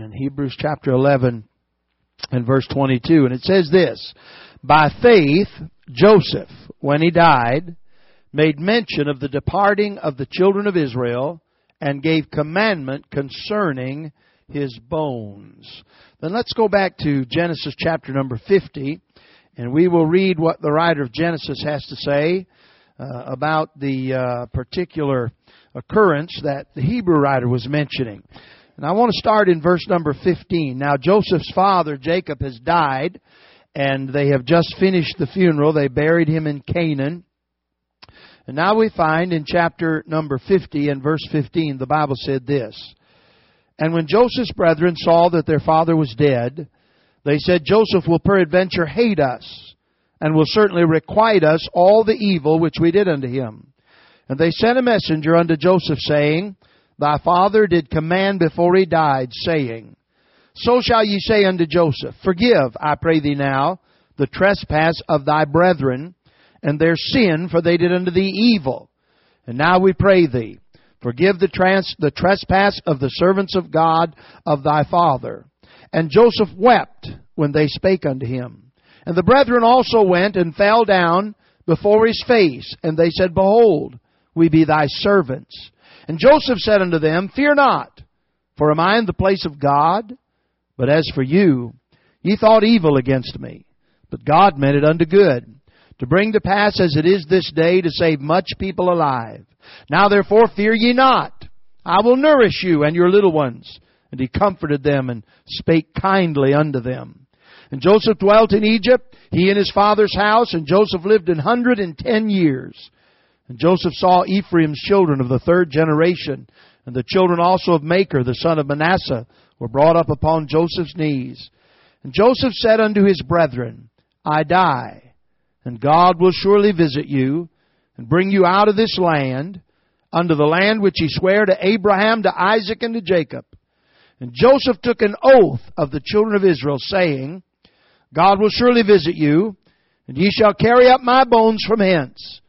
in Hebrews chapter 11 and verse 22. And it says this, By faith, Joseph, when he died, made mention of the departing of the children of Israel and gave commandment concerning his bones. Then let's go back to Genesis chapter number 50 and we will read what the writer of Genesis has to say uh, about the uh, particular occurrence that the Hebrew writer was mentioning. And I want to start in verse number 15. Now Joseph's father, Jacob, has died, and they have just finished the funeral. They buried him in Canaan. And now we find in chapter number 50 and verse 15, the Bible said this. And when Joseph's brethren saw that their father was dead, they said, Joseph will peradventure hate us, and will certainly requite us all the evil which we did unto him. And they sent a messenger unto Joseph, saying, Thy father did command before he died, saying, So shall ye say unto Joseph, Forgive, I pray thee now, the trespass of thy brethren, and their sin, for they did unto thee evil. And now we pray thee, forgive the, trans- the trespass of the servants of God of thy father. And Joseph wept when they spake unto him. And the brethren also went and fell down before his face, and they said, Behold, we be thy servants. And Joseph said unto them, Fear not, for am I in the place of God? But as for you, ye thought evil against me, but God meant it unto good, to bring to pass as it is this day to save much people alive. Now therefore fear ye not. I will nourish you and your little ones. And he comforted them and spake kindly unto them. And Joseph dwelt in Egypt, he and his father's house, and Joseph lived an hundred and ten years. And Joseph saw Ephraim's children of the third generation, and the children also of Machir, the son of Manasseh, were brought up upon Joseph's knees. And Joseph said unto his brethren, I die, and God will surely visit you, and bring you out of this land, unto the land which he sware to Abraham, to Isaac, and to Jacob. And Joseph took an oath of the children of Israel, saying, God will surely visit you, and ye shall carry up my bones from hence.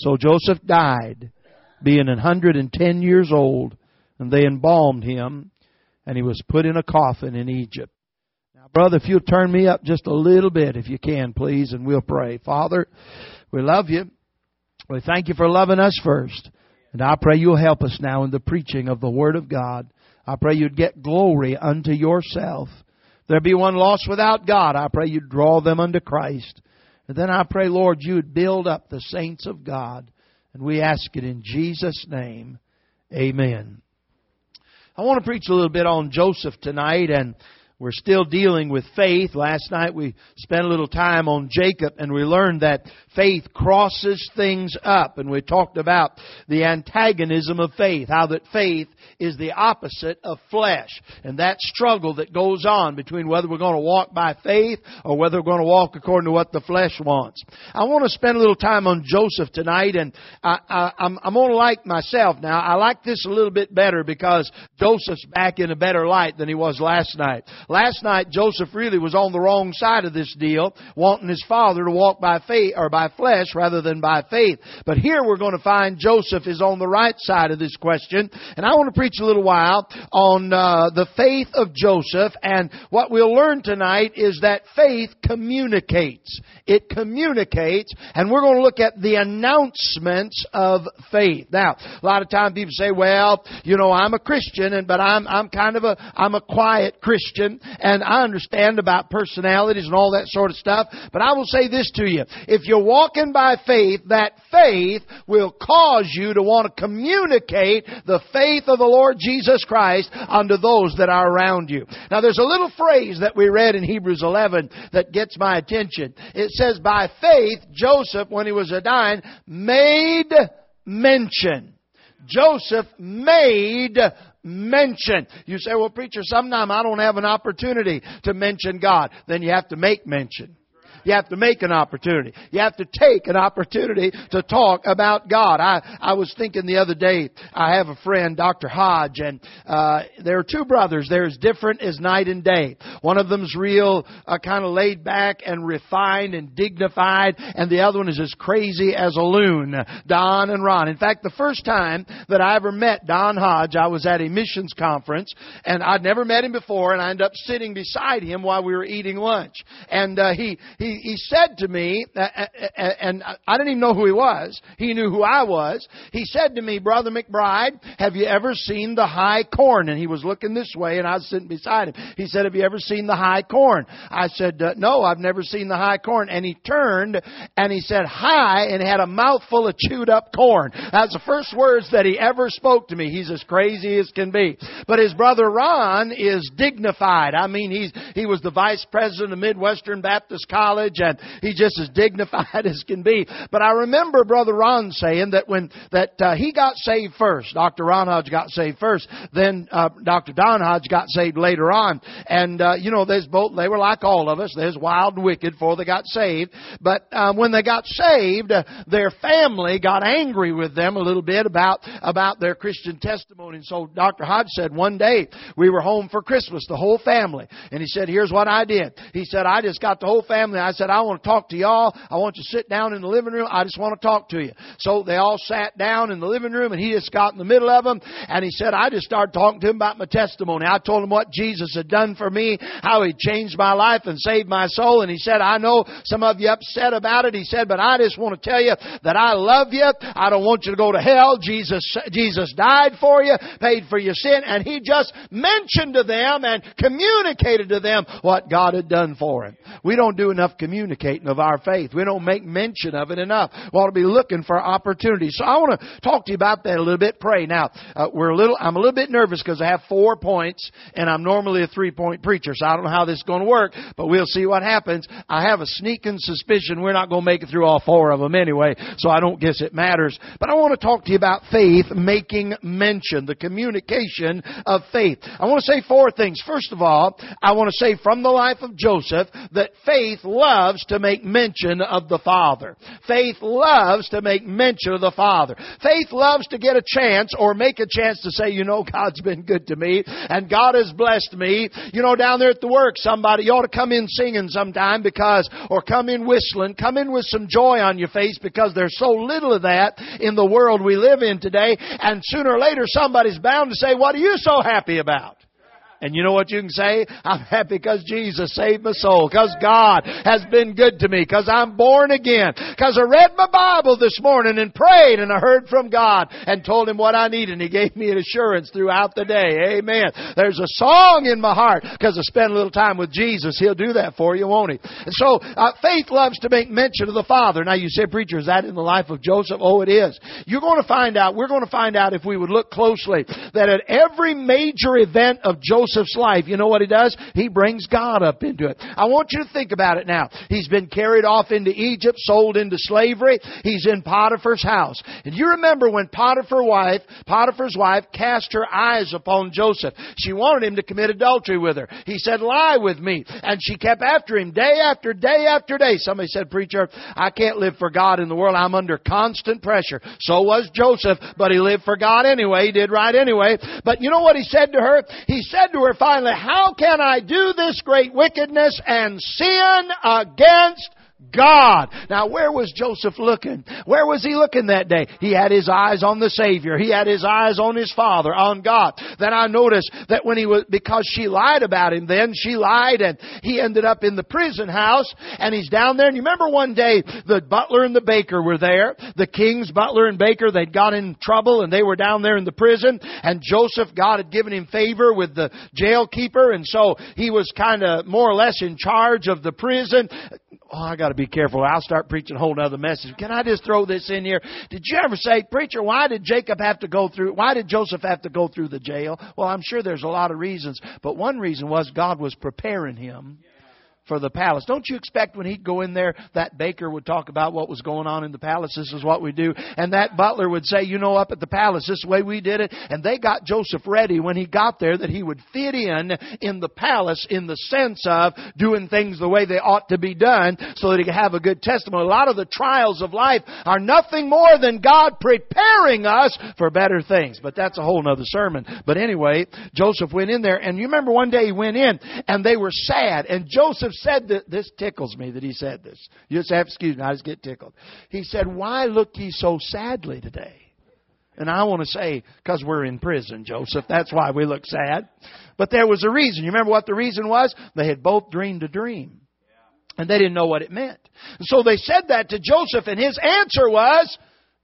So Joseph died, being an hundred and ten years old, and they embalmed him, and he was put in a coffin in Egypt. Now, brother, if you'll turn me up just a little bit, if you can, please, and we'll pray. Father, we love you. We thank you for loving us first. And I pray you'll help us now in the preaching of the Word of God. I pray you'd get glory unto yourself. There be one lost without God. I pray you'd draw them unto Christ. And then I pray, Lord, you would build up the saints of God. And we ask it in Jesus' name. Amen. I want to preach a little bit on Joseph tonight and we're still dealing with faith. Last night we spent a little time on Jacob and we learned that faith crosses things up and we talked about the antagonism of faith, how that faith is the opposite of flesh. And that struggle that goes on between whether we're going to walk by faith or whether we're going to walk according to what the flesh wants. I want to spend a little time on Joseph tonight and I, I'm going to like myself now. I like this a little bit better because Joseph's back in a better light than he was last night. Last night Joseph really was on the wrong side of this deal, wanting his father to walk by faith or by flesh rather than by faith. But here we're going to find Joseph is on the right side of this question. And I want to preach preach a little while on uh, the faith of Joseph, and what we'll learn tonight is that faith communicates. It communicates, and we're going to look at the announcements of faith. Now, a lot of times people say, "Well, you know, I'm a Christian, and but I'm I'm kind of a I'm a quiet Christian, and I understand about personalities and all that sort of stuff." But I will say this to you: if you're walking by faith, that faith will cause you to want to communicate the faith of the Lord Jesus Christ unto those that are around you. Now there's a little phrase that we read in Hebrews 11 that gets my attention. It says, by faith, Joseph, when he was a dying, made mention. Joseph made mention. You say, well, preacher, sometime I don't have an opportunity to mention God. Then you have to make mention. You have to make an opportunity. You have to take an opportunity to talk about God. I, I was thinking the other day, I have a friend, Dr. Hodge, and uh, there are two brothers. They're as different as night and day. One of them's real uh, kind of laid back and refined and dignified, and the other one is as crazy as a loon. Don and Ron. In fact, the first time that I ever met Don Hodge, I was at a missions conference, and I'd never met him before, and I ended up sitting beside him while we were eating lunch. And uh, he, he he said to me, and I didn't even know who he was. He knew who I was. He said to me, Brother McBride, have you ever seen the high corn? And he was looking this way, and I was sitting beside him. He said, Have you ever seen the high corn? I said, uh, No, I've never seen the high corn. And he turned and he said, Hi, and had a mouthful of chewed up corn. That's the first words that he ever spoke to me. He's as crazy as can be. But his brother Ron is dignified. I mean, he's, he was the vice president of Midwestern Baptist College, and he's just as dignified as can be. But I remember Brother Ron saying that when that uh, he got saved first, Dr. Ron Hodge got saved first, then uh, Dr. Don Hodge got saved later on. And uh, you know, there's both. They were like all of us. There's wild and wicked before they got saved. But um, when they got saved, uh, their family got angry with them a little bit about about their Christian testimony. And so Dr. Hodge said one day we were home for Christmas, the whole family, and he said, "Here's what I did." He said, "I just got the whole family. Said, I want to talk to y'all. I want you to sit down in the living room. I just want to talk to you." So they all sat down in the living room, and he just got in the middle of them, and he said, "I just started talking to him about my testimony. I told him what Jesus had done for me, how he changed my life and saved my soul." And he said, "I know some of you upset about it." He said, "But I just want to tell you that I love you. I don't want you to go to hell. Jesus, Jesus died for you, paid for your sin, and he just mentioned to them and communicated to them what God had done for him. We don't do enough communicating of our faith. We don't make mention of it enough. We ought to be looking for opportunities. So I want to talk to you about that a little bit. Pray now. Uh, we're a little. I'm a little bit nervous because I have four points, and I'm normally a three point preacher, so I don't know how this is going to work. But we'll see what happens. I have a sneaking suspicion we're not going to make it through all four of them anyway, so I don't guess it matters. But I want to talk to you about faith making mention, the communication of faith. I want to say four things. First of all, I want to say from the life of Joseph that faith loves to make mention of the Father. Faith loves to make mention of the Father. Faith loves to get a chance or make a chance to say, you know, God's been good to me and God has blessed me. You know, down there at the work, somebody, you ought to come in singing sometime because, or come in whistling, come in with some joy on your face because there's so little of that in the world we live in today and sooner or later somebody's bound to say, what are you so happy about? And you know what you can say? I'm happy because Jesus saved my soul, because God has been good to me, because I'm born again, because I read my Bible this morning and prayed and I heard from God and told Him what I needed and He gave me an assurance throughout the day. Amen. There's a song in my heart because I spend a little time with Jesus. He'll do that for you, won't He? And so, uh, faith loves to make mention of the Father. Now you say, preacher, is that in the life of Joseph? Oh, it is. You're going to find out, we're going to find out if we would look closely that at every major event of Joseph Joseph's life, you know what he does? He brings God up into it. I want you to think about it now. He's been carried off into Egypt, sold into slavery. He's in Potiphar's house. And you remember when Potiphar's wife, Potiphar's wife cast her eyes upon Joseph. She wanted him to commit adultery with her. He said, lie with me. And she kept after him day after day after day. Somebody said, preacher, I can't live for God in the world. I'm under constant pressure. So was Joseph, but he lived for God anyway. He did right anyway. But you know what he said to her? He said to her finally, how can I do this great wickedness and sin against God. Now, where was Joseph looking? Where was he looking that day? He had his eyes on the Savior. He had his eyes on his Father, on God. Then I noticed that when he was, because she lied about him then, she lied and he ended up in the prison house and he's down there. And you remember one day the butler and the baker were there. The king's butler and baker, they'd got in trouble and they were down there in the prison and Joseph, God had given him favor with the jail keeper and so he was kind of more or less in charge of the prison oh, I got to be careful. I'll start preaching a whole other message. Can I just throw this in here? Did you ever say, preacher, why did Jacob have to go through, why did Joseph have to go through the jail? Well, I'm sure there's a lot of reasons, but one reason was God was preparing him for the palace. Don't you expect when he'd go in there, that baker would talk about what was going on in the palace? This is what we do. And that butler would say, you know, up at the palace, this way we did it. And they got Joseph ready when he got there that he would fit in in the palace in the sense of doing things the way they ought to be done so that he could have a good testimony. A lot of the trials of life are nothing more than God preparing us for better things. But that's a whole nother sermon. But anyway, Joseph went in there and you remember one day he went in and they were sad and Joseph said that this tickles me that he said this. You just have excuse me, I just get tickled. He said, Why look ye so sadly today? And I want to say, because we're in prison, Joseph, that's why we look sad. But there was a reason. You remember what the reason was? They had both dreamed a dream. And they didn't know what it meant. And so they said that to Joseph, and his answer was,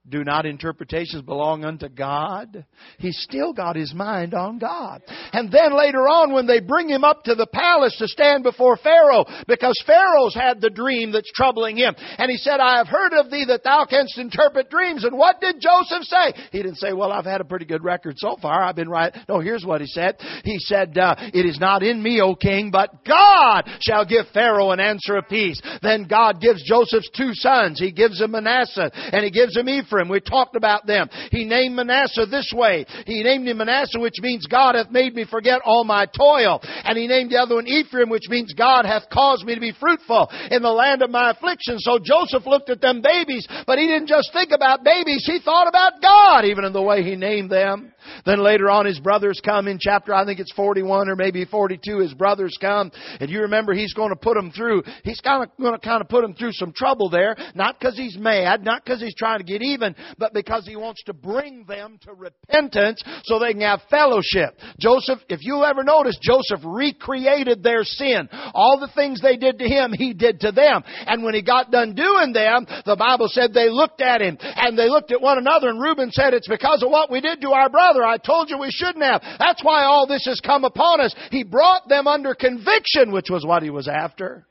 do not interpretations belong unto God? He's still got his mind on God. And then later on when they bring him up to the palace to stand before Pharaoh, because Pharaoh's had the dream that's troubling him. And he said, I have heard of thee that thou canst interpret dreams. And what did Joseph say? He didn't say, well, I've had a pretty good record so far. I've been right. No, here's what he said. He said, uh, it is not in me, O king, but God shall give Pharaoh an answer of peace. Then God gives Joseph's two sons. He gives him Manasseh and he gives him Ephraim. Ephraim. We talked about them. He named Manasseh this way. He named him Manasseh, which means God hath made me forget all my toil. And he named the other one Ephraim, which means God hath caused me to be fruitful in the land of my affliction. So Joseph looked at them babies, but he didn't just think about babies. He thought about God, even in the way he named them. Then later on, his brothers come in chapter, I think it's 41 or maybe 42. His brothers come, and you remember he's going to put them through, he's kind of going to kind of put them through some trouble there. Not because he's mad, not because he's trying to get even, but because he wants to bring them to repentance so they can have fellowship. Joseph, if you ever notice, Joseph recreated their sin. All the things they did to him, he did to them. And when he got done doing them, the Bible said they looked at him and they looked at one another and Reuben said, it's because of what we did to our brother. I told you we shouldn't have. That's why all this has come upon us. He brought them under conviction, which was what he was after.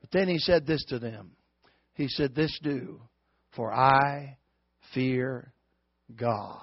But then he said this to them. He said, This do, for I fear God.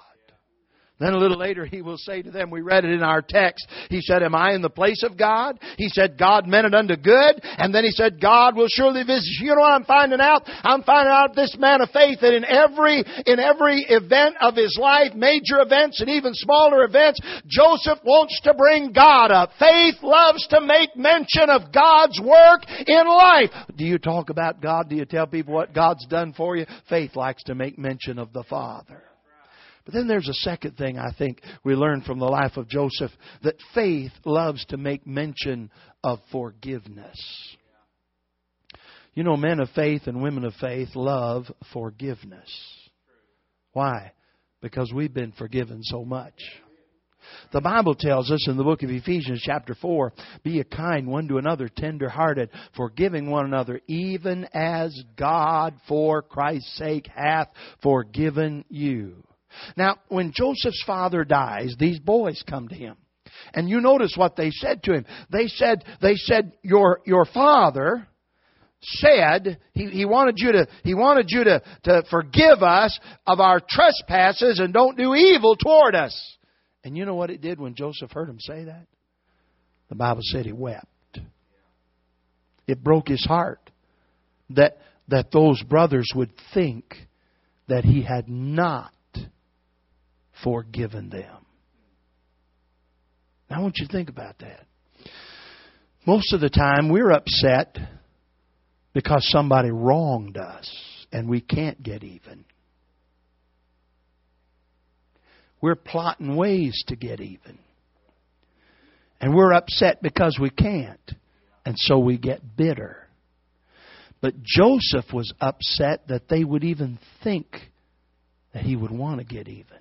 Then a little later he will say to them, we read it in our text, he said, Am I in the place of God? He said, God meant it unto good. And then he said, God will surely visit you. Know what I'm finding out? I'm finding out this man of faith that in every, in every event of his life, major events and even smaller events, Joseph wants to bring God up. Faith loves to make mention of God's work in life. Do you talk about God? Do you tell people what God's done for you? Faith likes to make mention of the Father. But then there's a second thing I think we learn from the life of Joseph that faith loves to make mention of forgiveness. You know, men of faith and women of faith love forgiveness. Why? Because we've been forgiven so much. The Bible tells us in the book of Ephesians, chapter 4, be a kind one to another, tender hearted, forgiving one another, even as God for Christ's sake hath forgiven you. Now, when Joseph's father dies, these boys come to him. And you notice what they said to him. They said, they said, your, your father said he, he wanted you to he wanted you to, to forgive us of our trespasses and don't do evil toward us. And you know what it did when Joseph heard him say that? The Bible said he wept. It broke his heart that that those brothers would think that he had not forgiven them. Now, I want you to think about that. Most of the time, we're upset because somebody wronged us and we can't get even. We're plotting ways to get even. And we're upset because we can't. And so we get bitter. But Joseph was upset that they would even think that he would want to get even.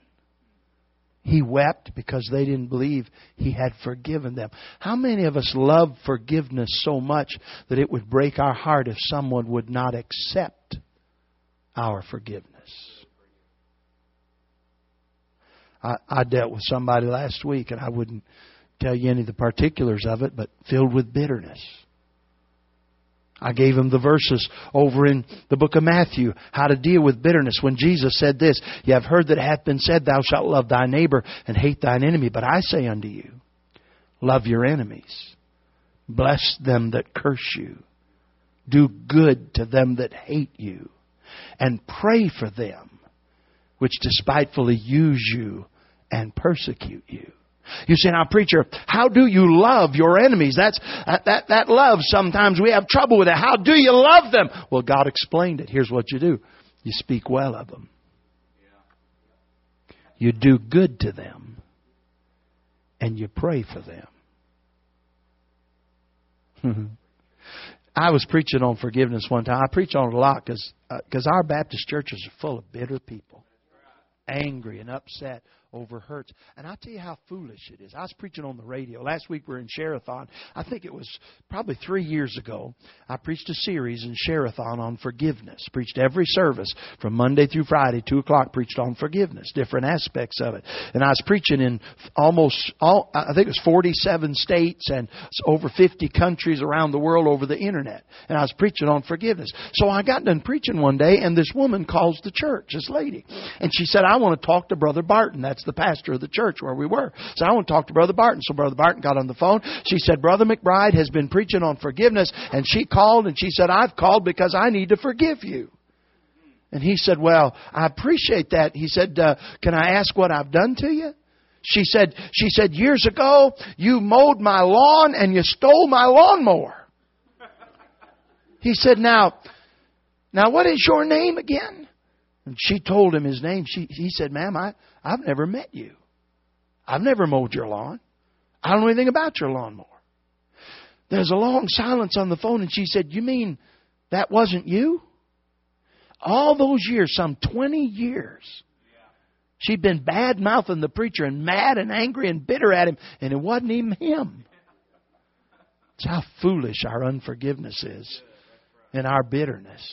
He wept because they didn't believe he had forgiven them. How many of us love forgiveness so much that it would break our heart if someone would not accept our forgiveness? I, I dealt with somebody last week, and I wouldn't tell you any of the particulars of it, but filled with bitterness. I gave him the verses over in the book of Matthew, how to deal with bitterness. When Jesus said this, You have heard that it hath been said, Thou shalt love thy neighbor and hate thine enemy. But I say unto you, Love your enemies. Bless them that curse you. Do good to them that hate you. And pray for them which despitefully use you and persecute you. You say, now preacher, how do you love your enemies? That's, that, that, that love, sometimes we have trouble with it. How do you love them? Well, God explained it. Here's what you do. You speak well of them. You do good to them. And you pray for them. I was preaching on forgiveness one time. I preach on it a lot because uh, our Baptist churches are full of bitter people, angry and upset over hurts. And I'll tell you how foolish it is. I was preaching on the radio. Last week we were in Sherathon. I think it was probably three years ago. I preached a series in Sherathon on forgiveness. Preached every service from Monday through Friday, 2 o'clock, preached on forgiveness, different aspects of it. And I was preaching in almost all, I think it was 47 states and over 50 countries around the world over the internet. And I was preaching on forgiveness. So I got done preaching one day and this woman calls the church, this lady. And she said, I want to talk to Brother Barton. That's that's the pastor of the church where we were. So I want to talk to Brother Barton. So Brother Barton got on the phone. She said, Brother McBride has been preaching on forgiveness. And she called and she said, I've called because I need to forgive you. And he said, Well, I appreciate that. He said, uh, Can I ask what I've done to you? She said, she said, years ago, you mowed my lawn and you stole my lawnmower. He said, now, now what is your name again? And she told him his name. She, he said, ma'am, I, I've never met you. I've never mowed your lawn. I don't know anything about your lawnmower. There's a long silence on the phone, and she said, You mean that wasn't you? All those years, some 20 years, she'd been bad mouthing the preacher and mad and angry and bitter at him, and it wasn't even him. It's how foolish our unforgiveness is and our bitterness.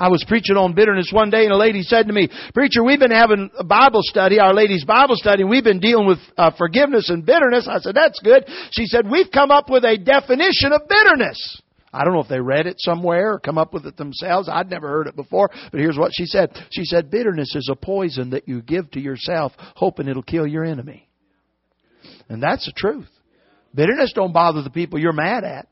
I was preaching on bitterness one day and a lady said to me, Preacher, we've been having a Bible study, our ladies Bible study, and we've been dealing with uh, forgiveness and bitterness. I said, that's good. She said, we've come up with a definition of bitterness. I don't know if they read it somewhere or come up with it themselves. I'd never heard it before, but here's what she said. She said, bitterness is a poison that you give to yourself hoping it'll kill your enemy. And that's the truth. Bitterness don't bother the people you're mad at.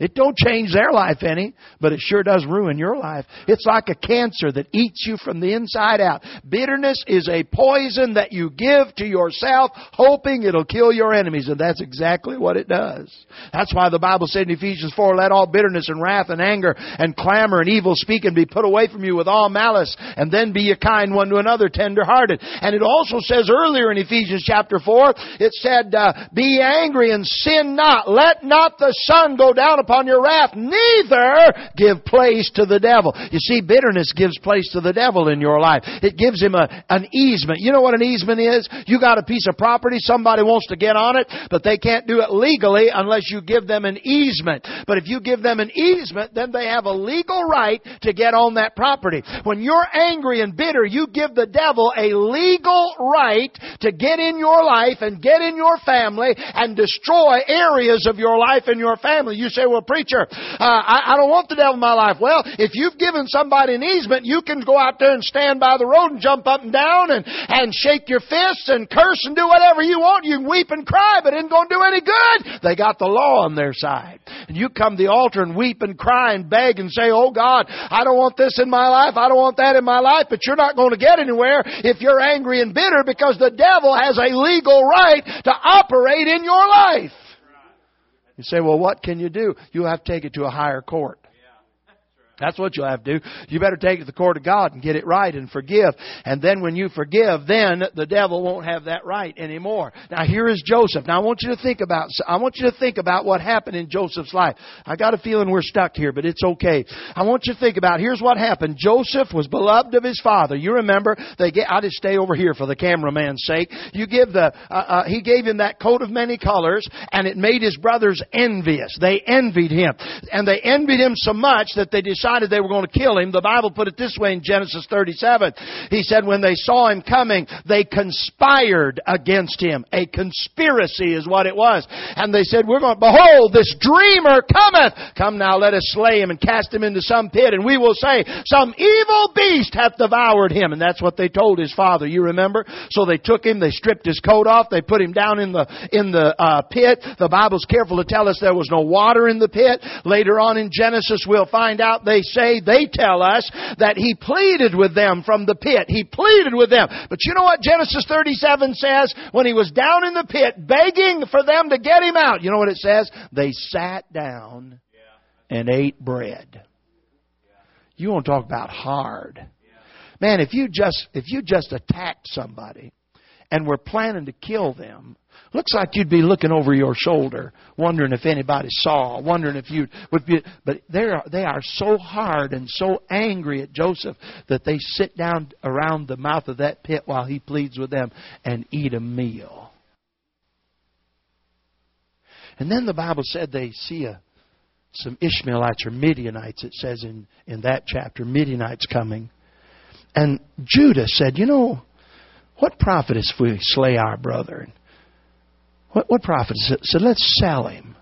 It don't change their life any, but it sure does ruin your life. It's like a cancer that eats you from the inside out. Bitterness is a poison that you give to yourself hoping it'll kill your enemies, and that's exactly what it does. That's why the Bible said in Ephesians 4, let all bitterness and wrath and anger and clamor and evil speaking be put away from you with all malice, and then be a kind one to another, tender hearted. And it also says earlier in Ephesians chapter 4, it said, uh, be angry and sin not. Let not the sun go down upon upon your wrath, neither give place to the devil. You see, bitterness gives place to the devil in your life. It gives him a, an easement. You know what an easement is? You got a piece of property, somebody wants to get on it, but they can't do it legally unless you give them an easement. But if you give them an easement, then they have a legal right to get on that property. When you're angry and bitter, you give the devil a legal right to get in your life and get in your family and destroy areas of your life and your family. You say, well, preacher, uh, I, I don't want the devil in my life. Well, if you've given somebody an easement, you can go out there and stand by the road and jump up and down and, and shake your fists and curse and do whatever you want. You can weep and cry, but it ain't going to do any good. They got the law on their side. And you come to the altar and weep and cry and beg and say, Oh God, I don't want this in my life. I don't want that in my life, but you're not going to get anywhere if you're angry and bitter because the devil has a legal right to operate in your life. You say, well, what can you do? You have to take it to a higher court. That's what you'll have to do. You better take it to the court of God and get it right and forgive. And then when you forgive, then the devil won't have that right anymore. Now here is Joseph. Now I want you to think about, I want you to think about what happened in Joseph's life. I got a feeling we're stuck here, but it's okay. I want you to think about, here's what happened. Joseph was beloved of his father. You remember, they get, I just stay over here for the cameraman's sake. You give the, uh, uh, he gave him that coat of many colors and it made his brothers envious. They envied him. And they envied him so much that they decided decided they were going to kill him, the Bible put it this way in Genesis 37. He said when they saw him coming, they conspired against him. A conspiracy is what it was. And they said, we're going, behold, this dreamer cometh. Come now, let us slay him and cast him into some pit and we will say, some evil beast hath devoured him. And that's what they told his father. You remember? So they took him, they stripped his coat off, they put him down in the, in the uh, pit. The Bible's careful to tell us there was no water in the pit. Later on in Genesis, we'll find out they say, they tell us that he pleaded with them from the pit. He pleaded with them. But you know what Genesis 37 says? When he was down in the pit begging for them to get him out, you know what it says? They sat down and ate bread. You want to talk about hard. Man, if you just, if you just attacked somebody and were planning to kill them, looks like you'd be looking over your shoulder, wondering if anybody saw, wondering if you would be, but they are, they are so hard and so angry at Joseph that they sit down around the mouth of that pit while he pleads with them and eat a meal. And then the Bible said they see a, some Ishmaelites or Midianites, it says in, in that chapter, Midianites coming. And Judah said, You know, what profit is if we slay our brother? What, what it? Said, Let's sell him.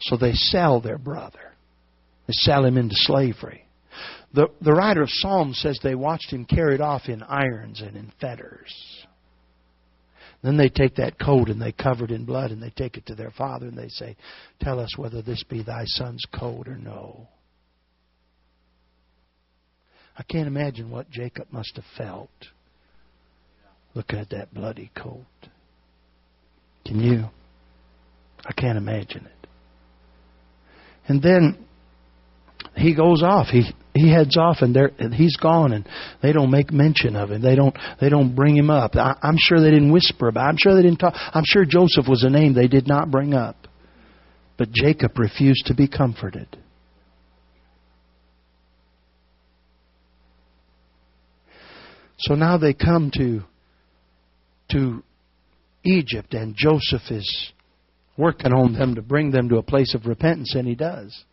So they sell their brother. They sell him into slavery. The, the writer of Psalms says they watched him carried off in irons and in fetters. Then they take that coat and they cover it in blood and they take it to their father and they say, Tell us whether this be thy son's coat or no. I can't imagine what Jacob must have felt looking at that bloody coat. Can you? I can't imagine it. And then he goes off. He he heads off, and they he's gone, and they don't make mention of him. They don't they don't bring him up. I, I'm sure they didn't whisper about. It. I'm sure they didn't talk. I'm sure Joseph was a name they did not bring up. But Jacob refused to be comforted. So now they come to, to Egypt, and Joseph is working on them to bring them to a place of repentance, and he does.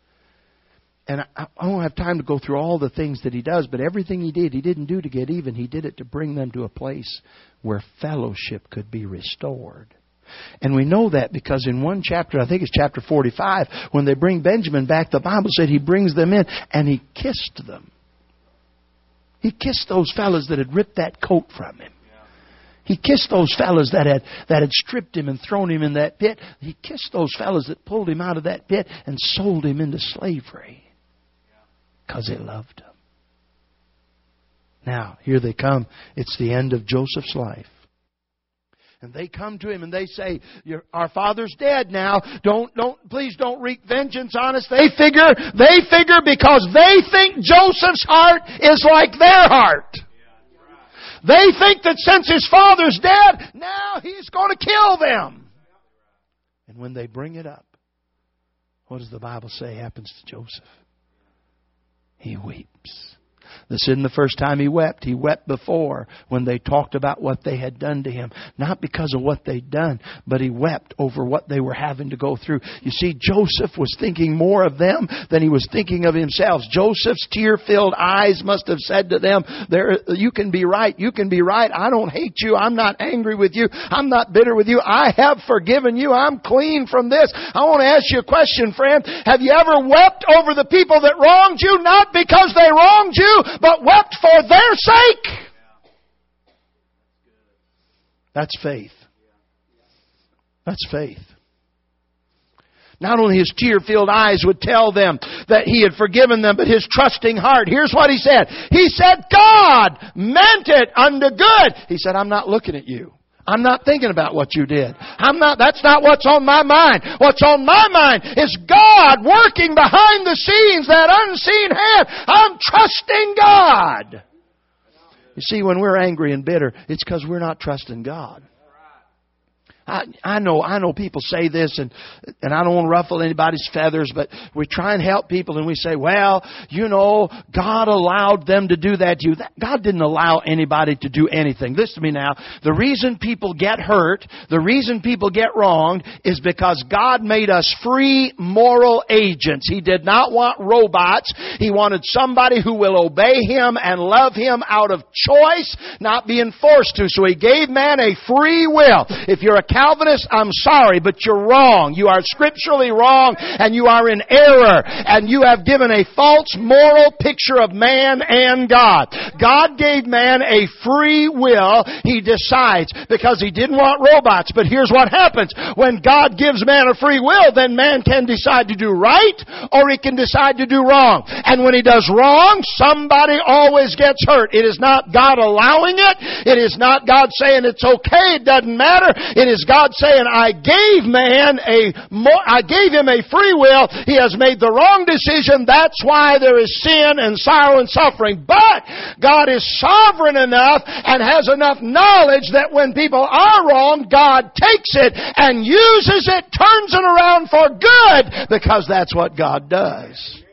And I, I don't have time to go through all the things that he does, but everything he did, he didn't do to get even. He did it to bring them to a place where fellowship could be restored. And we know that because in one chapter, I think it's chapter 45, when they bring Benjamin back, the Bible said he brings them in and he kissed them. He kissed those fellows that had ripped that coat from him. He kissed those fellows that had, that had stripped him and thrown him in that pit. He kissed those fellows that pulled him out of that pit and sold him into slavery because he loved him. Now, here they come. It's the end of Joseph's life. And they come to him and they say, "Our father's dead now. Don't, don't, please don't wreak vengeance on us." They figure, they figure because they think Joseph's heart is like their heart. They think that since his father's dead, now he's going to kill them. And when they bring it up, what does the Bible say happens to Joseph? He weeps. This isn't the first time he wept. He wept before when they talked about what they had done to him. Not because of what they'd done, but he wept over what they were having to go through. You see, Joseph was thinking more of them than he was thinking of himself. Joseph's tear-filled eyes must have said to them, there, you can be right. You can be right. I don't hate you. I'm not angry with you. I'm not bitter with you. I have forgiven you. I'm clean from this. I want to ask you a question, friend. Have you ever wept over the people that wronged you? Not because they wronged you, but wept for their sake. That's faith. That's faith. Not only his tear filled eyes would tell them that he had forgiven them, but his trusting heart. Here's what he said. He said, God meant it unto good. He said, I'm not looking at you. I'm not thinking about what you did. I'm not, that's not what's on my mind. What's on my mind is God working behind the scenes, that unseen hand. I'm trusting God. You see, when we're angry and bitter, it's because we're not trusting God. I, I know, I know people say this and, and I don't want to ruffle anybody's feathers, but we try and help people and we say, well, you know, God allowed them to do that to you. God didn't allow anybody to do anything. Listen to me now. The reason people get hurt, the reason people get wronged is because God made us free moral agents. He did not want robots. He wanted somebody who will obey Him and love Him out of choice, not being forced to. So He gave man a free will. If you're a Calvinist, I'm sorry, but you're wrong. You are scripturally wrong and you are in error and you have given a false moral picture of man and God. God gave man a free will. He decides because he didn't want robots. But here's what happens. When God gives man a free will, then man can decide to do right or he can decide to do wrong. And when he does wrong, somebody always gets hurt. It is not God allowing it. It is not God saying it's okay. It doesn't matter. It is God saying, I gave man a, I gave him a free will. He has made the wrong decision. That's why there is sin and sorrow and suffering. But God is sovereign enough and has enough knowledge that when people are wrong, God takes it and uses it, turns it around for good because that's what God does.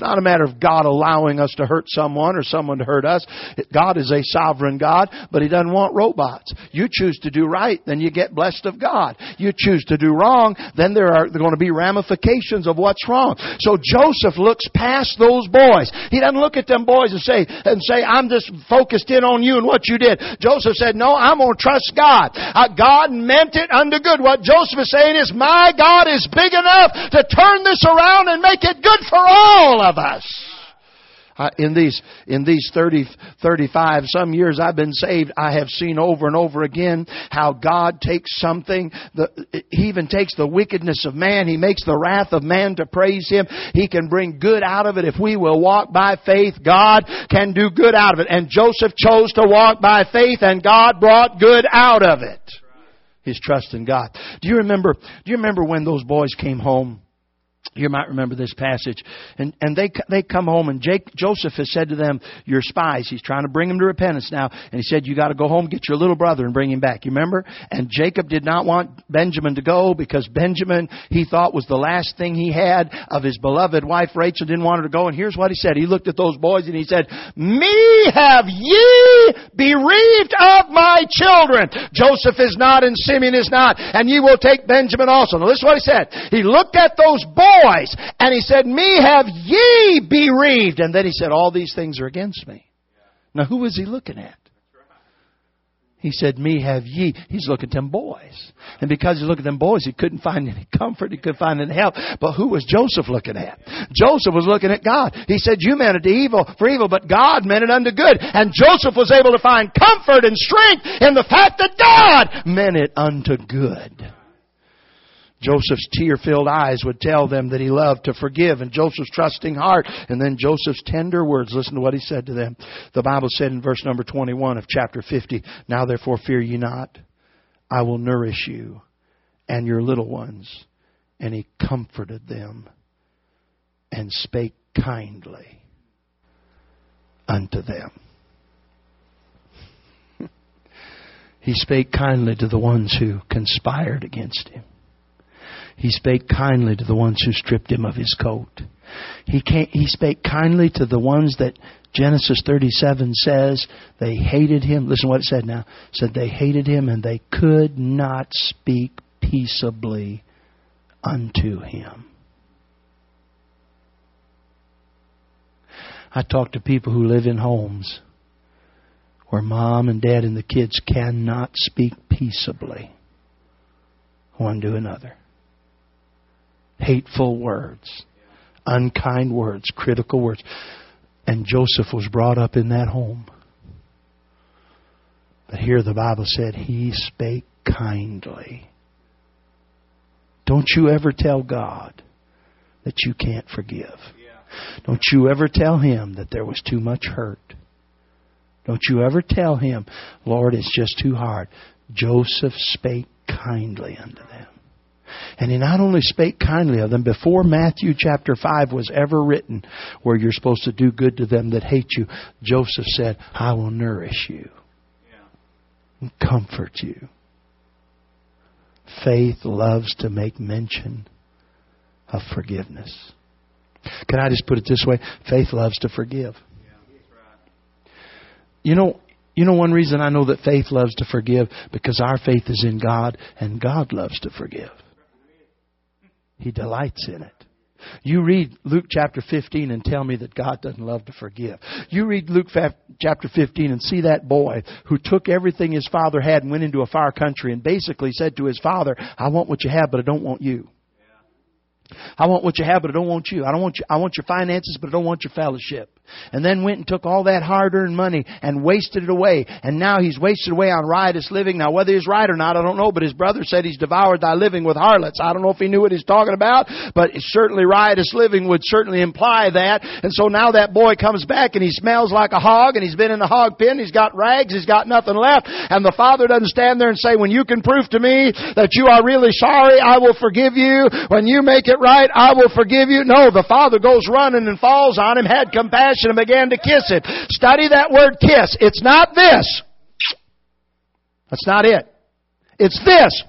It's not a matter of God allowing us to hurt someone or someone to hurt us. God is a sovereign God, but He doesn't want robots. You choose to do right, then you get blessed of God. You choose to do wrong, then there are going to be ramifications of what's wrong. So Joseph looks past those boys. He doesn't look at them boys and say, and say, I'm just focused in on you and what you did. Joseph said, no, I'm going to trust God. God meant it unto good. What Joseph is saying is, my God is big enough to turn this around and make it good for all of us. In these in these 30 35 some years I've been saved I have seen over and over again how God takes something the, he even takes the wickedness of man he makes the wrath of man to praise him. He can bring good out of it. If we will walk by faith God can do good out of it. And Joseph chose to walk by faith and God brought good out of it. His trust in God. Do you remember do you remember when those boys came home you might remember this passage. And, and they, they come home and Jake, Joseph has said to them, you're spies. He's trying to bring them to repentance now. And he said, you gotta go home, get your little brother and bring him back. You remember? And Jacob did not want Benjamin to go because Benjamin, he thought was the last thing he had of his beloved wife Rachel didn't want her to go. And here's what he said. He looked at those boys and he said, me have ye bereaved of my children. Joseph is not and Simeon is not. And ye will take Benjamin also. Now listen to what he said. He looked at those boys boys. And he said, Me have ye bereaved. And then he said, All these things are against me. Now who was he looking at? He said, Me have ye. He's looking at them boys. And because he's looking at them boys, he couldn't find any comfort, he couldn't find any help. But who was Joseph looking at? Joseph was looking at God. He said, You meant it to evil for evil, but God meant it unto good. And Joseph was able to find comfort and strength in the fact that God meant it unto good. Joseph's tear-filled eyes would tell them that he loved to forgive and Joseph's trusting heart and then Joseph's tender words. Listen to what he said to them. The Bible said in verse number 21 of chapter 50, Now therefore fear ye not. I will nourish you and your little ones. And he comforted them and spake kindly unto them. he spake kindly to the ones who conspired against him. He spake kindly to the ones who stripped him of his coat. He, he spake kindly to the ones that Genesis 37 says they hated him. Listen to what it said now. It said they hated him and they could not speak peaceably unto him. I talk to people who live in homes where mom and dad and the kids cannot speak peaceably one to another hateful words, unkind words, critical words. And Joseph was brought up in that home. But here the Bible said he spake kindly. Don't you ever tell God that you can't forgive. Don't you ever tell him that there was too much hurt. Don't you ever tell him, Lord, it's just too hard. Joseph spake kindly unto them. And he not only spake kindly of them, before Matthew chapter 5 was ever written, where you're supposed to do good to them that hate you, Joseph said, I will nourish you and comfort you. Faith loves to make mention of forgiveness. Can I just put it this way? Faith loves to forgive. You know, you know one reason I know that faith loves to forgive? Because our faith is in God and God loves to forgive. He delights in it. You read Luke chapter 15 and tell me that God doesn't love to forgive. You read Luke chapter 15 and see that boy who took everything his father had and went into a far country and basically said to his father, I want what you have, but I don't want you. I want what you have, but I don't want you. I don't want you. I want your finances, but I don't want your fellowship and then went and took all that hard earned money and wasted it away. And now he's wasted away on riotous living. Now whether he's right or not, I don't know, but his brother said he's devoured thy living with harlots. I don't know if he knew what he's talking about, but certainly riotous living would certainly imply that. And so now that boy comes back and he smells like a hog and he's been in the hog pen, he's got rags, he's got nothing left, and the father doesn't stand there and say, when you can prove to me that you are really sorry, I will forgive you. When you make it right, I will forgive you. No, the father goes running and falls on him, had compassion and began to kiss him. Study that word kiss. It's not this. That's not it. It's this.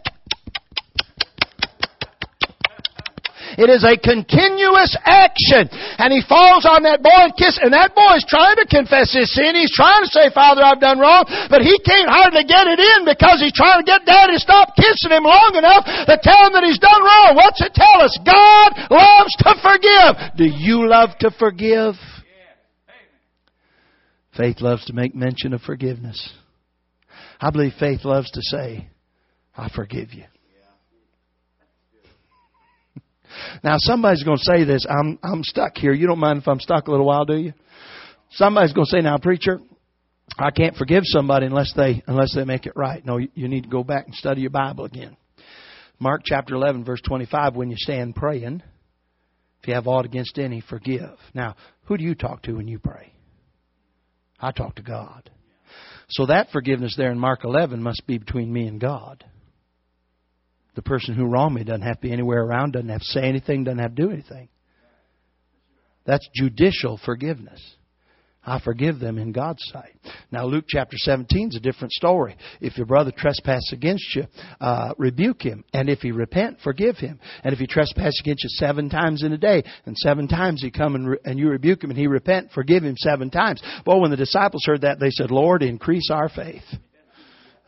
It is a continuous action. And he falls on that boy and kisses, and that boy is trying to confess his sin. He's trying to say, Father, I've done wrong, but he can't hardly get it in because he's trying to get daddy to stop kissing him long enough to tell him that he's done wrong. What's it tell us? God loves to forgive. Do you love to forgive? Faith loves to make mention of forgiveness. I believe faith loves to say, I forgive you. now somebody's going to say this, I'm, I'm stuck here. You don't mind if I'm stuck a little while, do you? Somebody's going to say, now preacher, I can't forgive somebody unless they, unless they make it right. No, you need to go back and study your Bible again. Mark chapter 11 verse 25, when you stand praying, if you have aught against any, forgive. Now, who do you talk to when you pray? I talk to God. So that forgiveness there in Mark 11 must be between me and God. The person who wronged me doesn't have to be anywhere around, doesn't have to say anything, doesn't have to do anything. That's judicial forgiveness. I forgive them in God's sight. Now, Luke chapter 17 is a different story. If your brother trespasses against you, uh, rebuke him. And if he repent, forgive him. And if he trespasses against you seven times in a day, and seven times he come and, re- and you rebuke him and he repent, forgive him seven times. Well, when the disciples heard that, they said, Lord, increase our faith.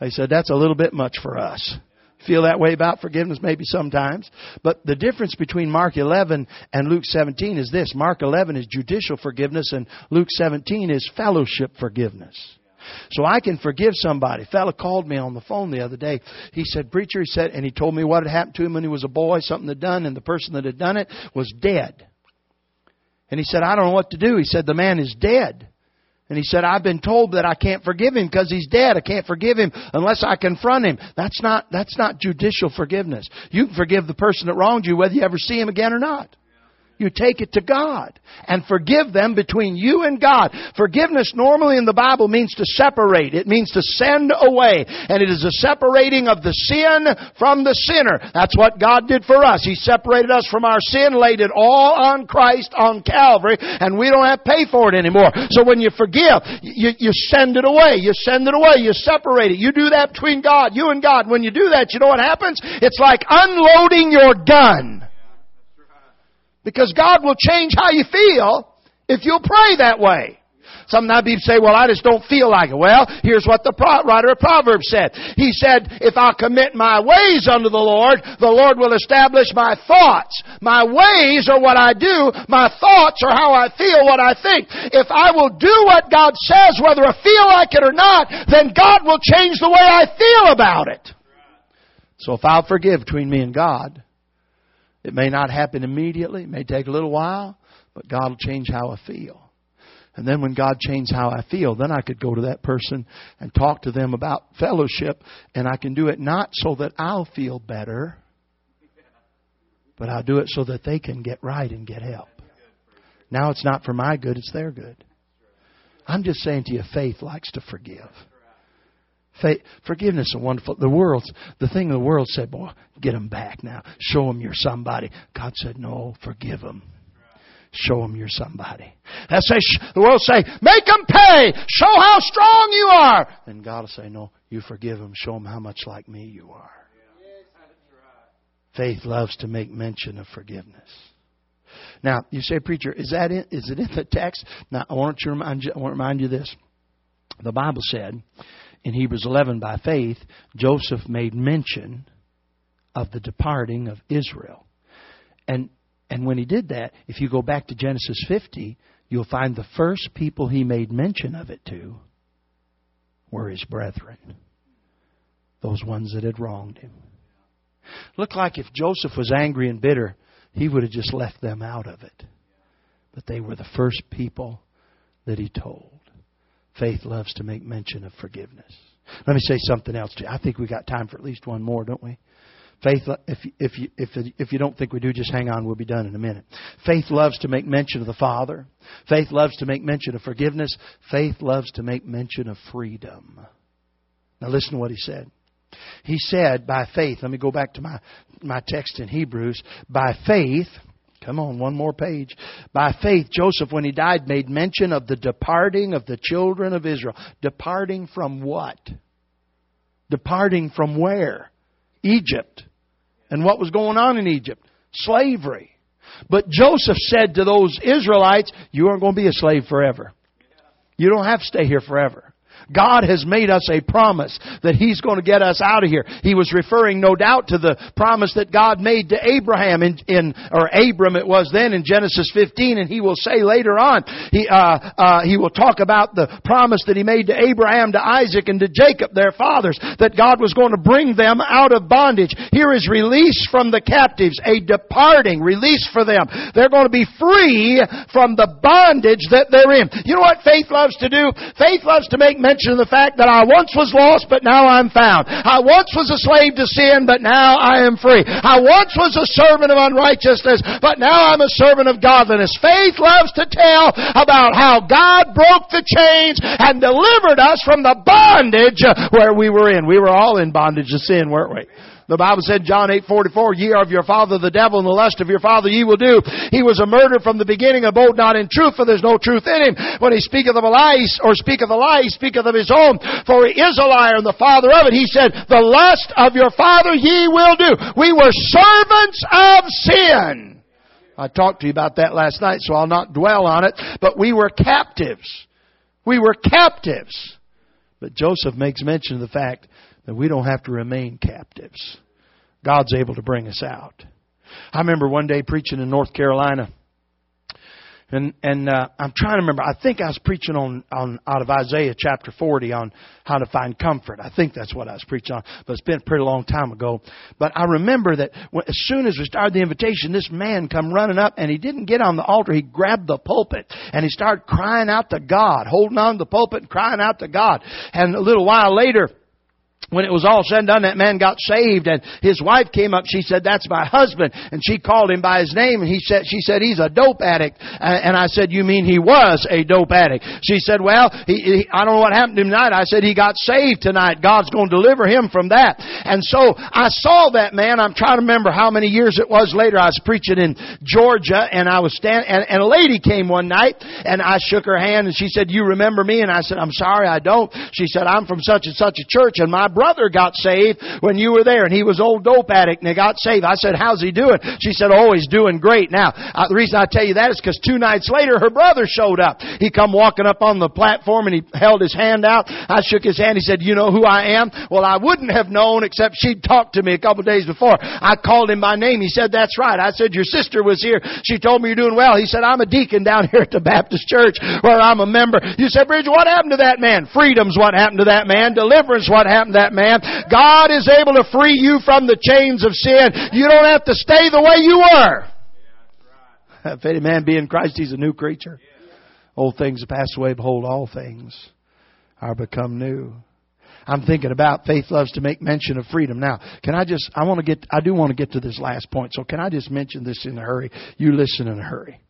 They said, that's a little bit much for us feel that way about forgiveness maybe sometimes. But the difference between Mark 11 and Luke 17 is this. Mark 11 is judicial forgiveness and Luke 17 is fellowship forgiveness. So I can forgive somebody. A fellow called me on the phone the other day. He said, preacher, he said, and he told me what had happened to him when he was a boy, something had done, and the person that had done it was dead. And he said, I don't know what to do. He said, the man is dead. And he said, I've been told that I can't forgive him because he's dead. I can't forgive him unless I confront him. That's not, that's not judicial forgiveness. You can forgive the person that wronged you whether you ever see him again or not. You take it to God and forgive them between you and God. Forgiveness normally in the Bible means to separate. It means to send away. And it is a separating of the sin from the sinner. That's what God did for us. He separated us from our sin, laid it all on Christ on Calvary, and we don't have to pay for it anymore. So when you forgive, you, you send it away. You send it away. You separate it. You do that between God, you and God. When you do that, you know what happens? It's like unloading your gun. Because God will change how you feel if you'll pray that way. Sometimes people say, well, I just don't feel like it. Well, here's what the writer of Proverbs said. He said, if I commit my ways unto the Lord, the Lord will establish my thoughts. My ways are what I do. My thoughts are how I feel, what I think. If I will do what God says, whether I feel like it or not, then God will change the way I feel about it. So if I'll forgive between me and God, it may not happen immediately. It may take a little while, but God will change how I feel. And then when God changed how I feel, then I could go to that person and talk to them about fellowship. And I can do it not so that I'll feel better, but I'll do it so that they can get right and get help. Now it's not for my good, it's their good. I'm just saying to you, faith likes to forgive. Faith, forgiveness is wonderful. The world's the thing the world said, boy, get them back now. Show them you're somebody. God said, no, forgive them. Show them you're somebody. That say, the world say, make them pay. Show how strong you are. And God will say, no, you forgive them. Show them how much like me you are. Faith loves to make mention of forgiveness. Now, you say, preacher, is that in, is it in the text? Now, I want to remind you, I want to remind you this. The Bible said in Hebrews 11, by faith, Joseph made mention of the departing of Israel. And, and when he did that, if you go back to Genesis 50, you'll find the first people he made mention of it to were his brethren, those ones that had wronged him. Looked like if Joseph was angry and bitter, he would have just left them out of it. But they were the first people that he told. Faith loves to make mention of forgiveness. Let me say something else to you. I think we got time for at least one more, don't we? Faith, if, if, you, if, if you don't think we do, just hang on. We'll be done in a minute. Faith loves to make mention of the Father. Faith loves to make mention of forgiveness. Faith loves to make mention of freedom. Now listen to what he said. He said, by faith, let me go back to my, my text in Hebrews. By faith, Come on, one more page. By faith, Joseph, when he died, made mention of the departing of the children of Israel. Departing from what? Departing from where? Egypt. And what was going on in Egypt? Slavery. But Joseph said to those Israelites, You aren't going to be a slave forever. You don't have to stay here forever. God has made us a promise that He's going to get us out of here. He was referring, no doubt, to the promise that God made to Abraham in, in or Abram it was then in Genesis 15, and He will say later on, He, uh, uh, He will talk about the promise that He made to Abraham, to Isaac, and to Jacob, their fathers, that God was going to bring them out of bondage. Here is release from the captives, a departing, release for them. They're going to be free from the bondage that they're in. You know what faith loves to do? Faith loves to make mention the fact that I once was lost, but now I'm found. I once was a slave to sin, but now I am free. I once was a servant of unrighteousness, but now I'm a servant of godliness. Faith loves to tell about how God broke the chains and delivered us from the bondage where we were in. We were all in bondage to sin, weren't we? The Bible said, John 8, 44, ye are of your father the devil, and the lust of your father ye will do. He was a murderer from the beginning, abode not in truth, for there's no truth in him. When he speaketh of a lie, or speaketh a lie, he speaketh of his own, for he is a liar and the father of it. He said, the lust of your father ye will do. We were servants of sin. I talked to you about that last night, so I'll not dwell on it, but we were captives. We were captives. But Joseph makes mention of the fact that we don't have to remain captives. God's able to bring us out. I remember one day preaching in North Carolina, and and uh, I'm trying to remember. I think I was preaching on on out of Isaiah chapter 40 on how to find comfort. I think that's what I was preaching on, but it's been a pretty long time ago. But I remember that when, as soon as we started the invitation, this man come running up, and he didn't get on the altar. He grabbed the pulpit and he started crying out to God, holding on to the pulpit and crying out to God. And a little while later when it was all said and done, that man got saved and his wife came up. She said, that's my husband. And she called him by his name and he said, she said, he's a dope addict. And I said, you mean he was a dope addict? She said, well, he, he, I don't know what happened to him tonight. I said, he got saved tonight. God's going to deliver him from that. And so I saw that man. I'm trying to remember how many years it was later. I was preaching in Georgia and I was standing, and, and a lady came one night and I shook her hand and she said, you remember me? And I said, I'm sorry, I don't. She said, I'm from such and such a church and my brother got saved when you were there and he was old dope addict and he got saved. I said, how's he doing? She said, oh, he's doing great. Now, the reason I tell you that is because two nights later her brother showed up. He come walking up on the platform and he held his hand out. I shook his hand. He said, you know who I am? Well, I wouldn't have known except she'd talked to me a couple days before. I called him by name. He said, that's right. I said, your sister was here. She told me you're doing well. He said, I'm a deacon down here at the Baptist church where I'm a member. You said, Bridge, what happened to that man? Freedom's what happened to that man. Deliverance what happened to that man. God is able to free you from the chains of sin. You don't have to stay the way you were. If any man be in Christ, he's a new creature. Old things have passed away, behold, all things are become new. I'm thinking about faith loves to make mention of freedom. Now, can I just, I want to get, I do want to get to this last point, so can I just mention this in a hurry? You listen in a hurry.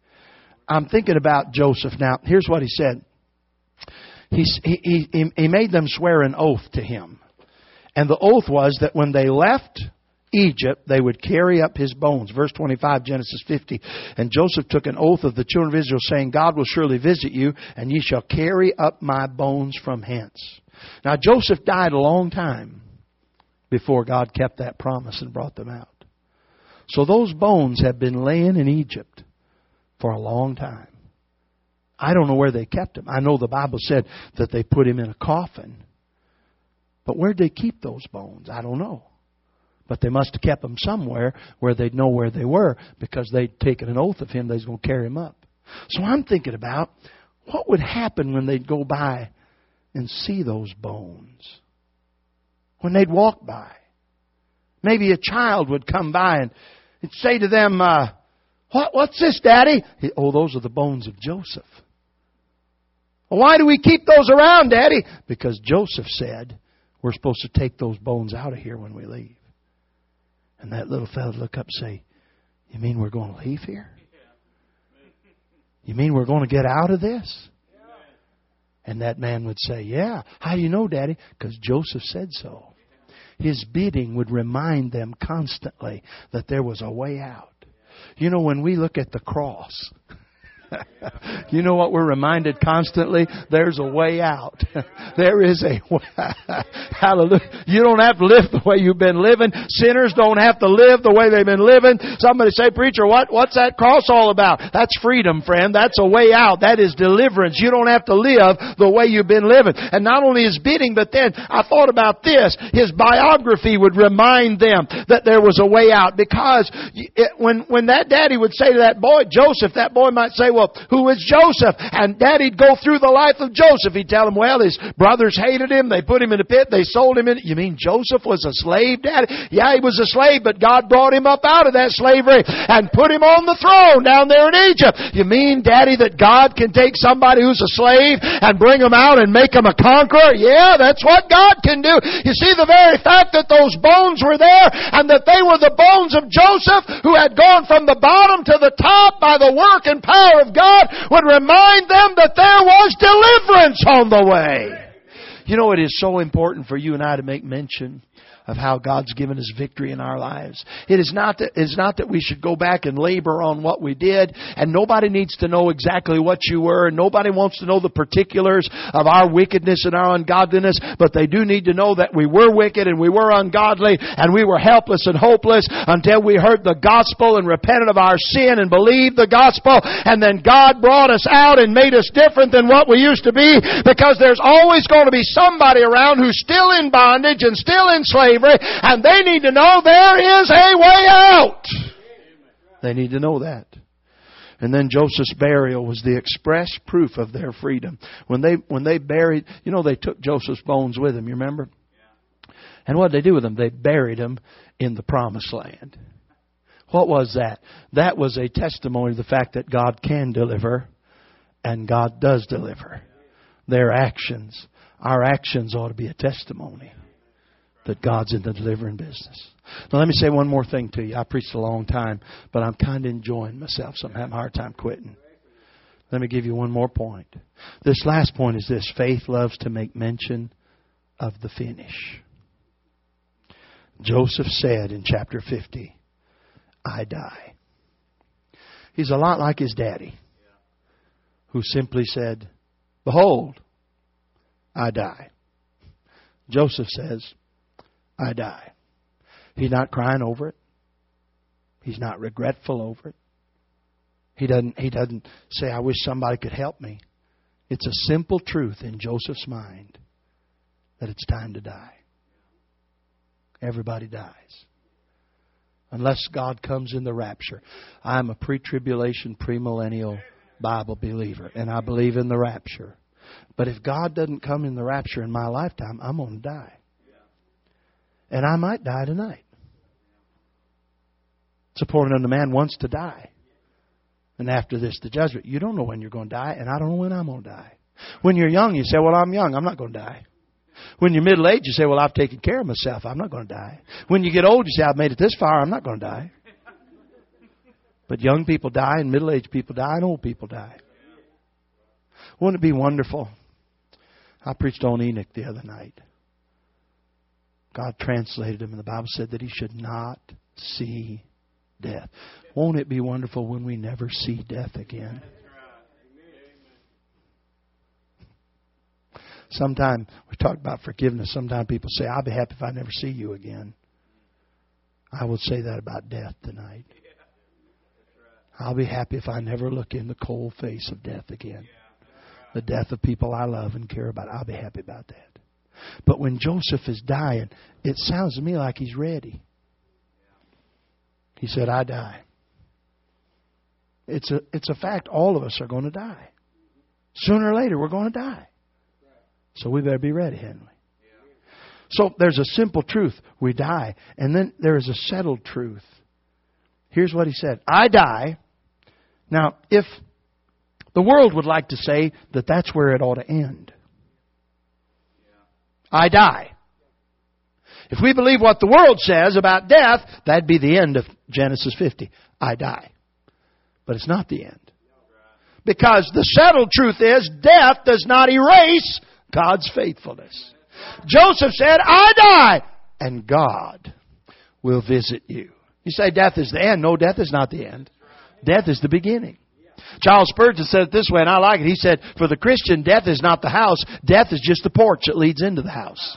I'm thinking about Joseph now. Here's what he said. He, he, he, he made them swear an oath to him. And the oath was that when they left Egypt, they would carry up his bones. Verse 25, Genesis 50. And Joseph took an oath of the children of Israel, saying, God will surely visit you, and ye shall carry up my bones from hence. Now, Joseph died a long time before God kept that promise and brought them out. So those bones have been laying in Egypt for a long time. I don't know where they kept him. I know the Bible said that they put him in a coffin. But where'd they keep those bones? I don't know. But they must have kept them somewhere where they'd know where they were because they'd taken an oath of him they was going to carry him up. So I'm thinking about what would happen when they'd go by and see those bones. When they'd walk by. Maybe a child would come by and say to them, uh, what, what's this, Daddy? Oh, those are the bones of Joseph. Well, why do we keep those around, Daddy? Because Joseph said we're supposed to take those bones out of here when we leave. And that little fellow look up and say, You mean we're going to leave here? You mean we're going to get out of this? And that man would say, Yeah. How do you know, Daddy? Because Joseph said so. His bidding would remind them constantly that there was a way out. You know, when we look at the cross, you know what we're reminded constantly? There's a way out. there is a way. Hallelujah. You don't have to live the way you've been living. Sinners don't have to live the way they've been living. Somebody say, preacher, what, what's that cross all about? That's freedom, friend. That's a way out. That is deliverance. You don't have to live the way you've been living. And not only his bidding, but then I thought about this. His biography would remind them that there was a way out because when, when that daddy would say to that boy, Joseph, that boy might say, well, who is Joseph? And daddy'd go through the life of Joseph. He'd tell him, well, his brothers hated him. They put him in a pit. They sold him in. You mean Joseph was a slave, daddy? Yeah, he was a slave, but God brought him up out of that slavery and put him on the throne down there in Egypt. You mean, daddy, that God can take somebody who's a slave and bring him out and make him a conqueror? Yeah, that's what God can do. You see, the very fact that those bones were there and that they were the bones of Joseph who had gone from the bottom to the top by the work and power of God would remind them that there was deliverance on the way. You know, it is so important for you and I to make mention of how God's given us victory in our lives. It is not that, it's not that we should go back and labor on what we did, and nobody needs to know exactly what you were, and nobody wants to know the particulars of our wickedness and our ungodliness, but they do need to know that we were wicked and we were ungodly and we were helpless and hopeless until we heard the gospel and repented of our sin and believed the gospel, and then God brought us out and made us different than what we used to be, because there's always going to be somebody around who's still in bondage and still enslaved and they need to know there is a way out. They need to know that. And then Joseph's burial was the express proof of their freedom. When they when they buried, you know, they took Joseph's bones with them. You remember? And what did they do with them? They buried them in the promised land. What was that? That was a testimony of the fact that God can deliver and God does deliver. Their actions, our actions ought to be a testimony that God's in the delivering business. Now let me say one more thing to you. I preached a long time, but I'm kind of enjoying myself, so I'm having a hard time quitting. Let me give you one more point. This last point is this faith loves to make mention of the finish. Joseph said in chapter 50, I die. He's a lot like his daddy, who simply said, Behold, I die. Joseph says, I die. He's not crying over it. He's not regretful over it. He doesn't, he doesn't say, I wish somebody could help me. It's a simple truth in Joseph's mind that it's time to die. Everybody dies. Unless God comes in the rapture. I'm a pre tribulation, premillennial Bible believer, and I believe in the rapture. But if God doesn't come in the rapture in my lifetime, I'm going to die. And I might die tonight. It's important the man wants to die. And after this, the judgment. You don't know when you're going to die, and I don't know when I'm going to die. When you're young, you say, Well, I'm young. I'm not going to die. When you're middle aged, you say, Well, I've taken care of myself. I'm not going to die. When you get old, you say, I've made it this far. I'm not going to die. But young people die, and middle aged people die, and old people die. Wouldn't it be wonderful? I preached on Enoch the other night. God translated him, and the Bible said that he should not see death. Won't it be wonderful when we never see death again? Sometimes we talk about forgiveness. Sometimes people say, I'll be happy if I never see you again. I would say that about death tonight. I'll be happy if I never look in the cold face of death again. The death of people I love and care about. I'll be happy about that. But when Joseph is dying, it sounds to me like he's ready. He said, I die. It's a, it's a fact all of us are going to die. Sooner or later, we're going to die. So we better be ready, we? So there's a simple truth. We die. And then there is a settled truth. Here's what he said I die. Now, if the world would like to say that that's where it ought to end, I die. If we believe what the world says about death, that'd be the end of Genesis 50. I die. But it's not the end. Because the settled truth is death does not erase God's faithfulness. Joseph said, I die, and God will visit you. You say death is the end. No, death is not the end. Death is the beginning. Charles Spurgeon said it this way, and I like it. He said, For the Christian, death is not the house, death is just the porch that leads into the house.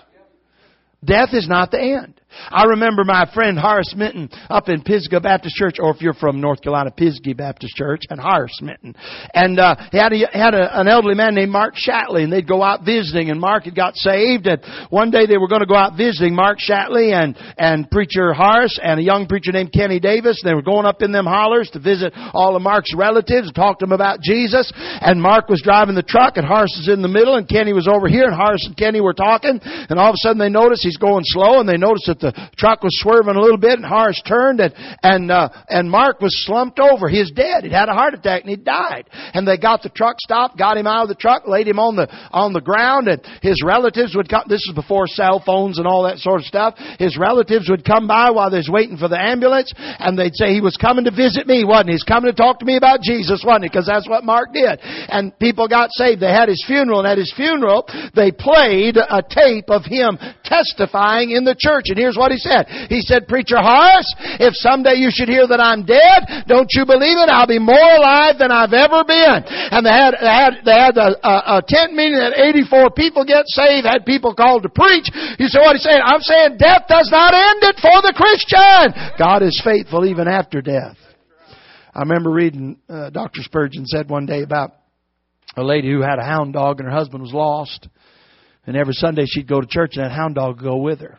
Death is not the end. I remember my friend Horace Minton up in Pisgah Baptist Church, or if you're from North Carolina, Pisgah Baptist Church, and Horace Minton. And uh, he had, a, had a, an elderly man named Mark Shatley, and they'd go out visiting, and Mark had got saved, and one day they were going to go out visiting Mark Shatley and, and preacher Horace and a young preacher named Kenny Davis. They were going up in them hollers to visit all of Mark's relatives and talk to them about Jesus. And Mark was driving the truck, and Horace was in the middle, and Kenny was over here, and Horace and Kenny were talking, and all of a sudden they noticed he's going slow, and they noticed that the truck was swerving a little bit, and Horace turned, and and uh, and Mark was slumped over. He's dead. He'd had a heart attack, and he died. And they got the truck stopped, got him out of the truck, laid him on the on the ground, and his relatives would come. This is before cell phones and all that sort of stuff. His relatives would come by while they was waiting for the ambulance, and they'd say he was coming to visit me, wasn't he? He's coming to talk to me about Jesus, wasn't he? Because that's what Mark did. And people got saved. They had his funeral, and at his funeral, they played a tape of him testifying in the church. And here's what he said. He said, Preacher Horace, if someday you should hear that I'm dead, don't you believe it? I'll be more alive than I've ever been. And they had, they had, they had a, a, a tent meeting that 84 people get saved, had people called to preach. You say, what he's saying? I'm saying death does not end it for the Christian. God is faithful even after death. I remember reading, uh, Dr. Spurgeon said one day about a lady who had a hound dog and her husband was lost. And every Sunday she'd go to church and that hound dog would go with her.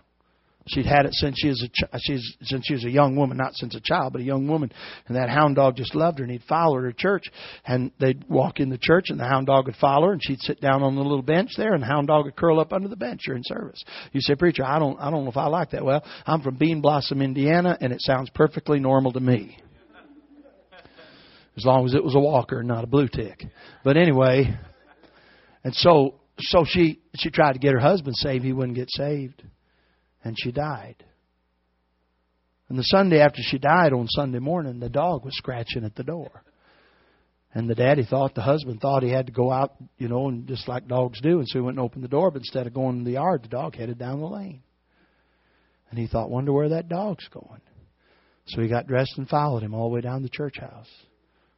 She'd had it since she was a ch- uh, she's since she was a young woman, not since a child, but a young woman. And that hound dog just loved her, and he'd follow her to church. And they'd walk in the church, and the hound dog would follow her, and she'd sit down on the little bench there, and the hound dog would curl up under the bench during service. You say, preacher, I don't I don't know if I like that. Well, I'm from Bean Blossom, Indiana, and it sounds perfectly normal to me. As long as it was a walker, not a blue tick. But anyway, and so so she she tried to get her husband saved. He wouldn't get saved, and she died. And the Sunday after she died, on Sunday morning, the dog was scratching at the door. And the daddy thought, the husband thought he had to go out, you know, and just like dogs do. And so he went and opened the door, but instead of going in the yard, the dog headed down the lane. And he thought, wonder where that dog's going. So he got dressed and followed him all the way down the church house.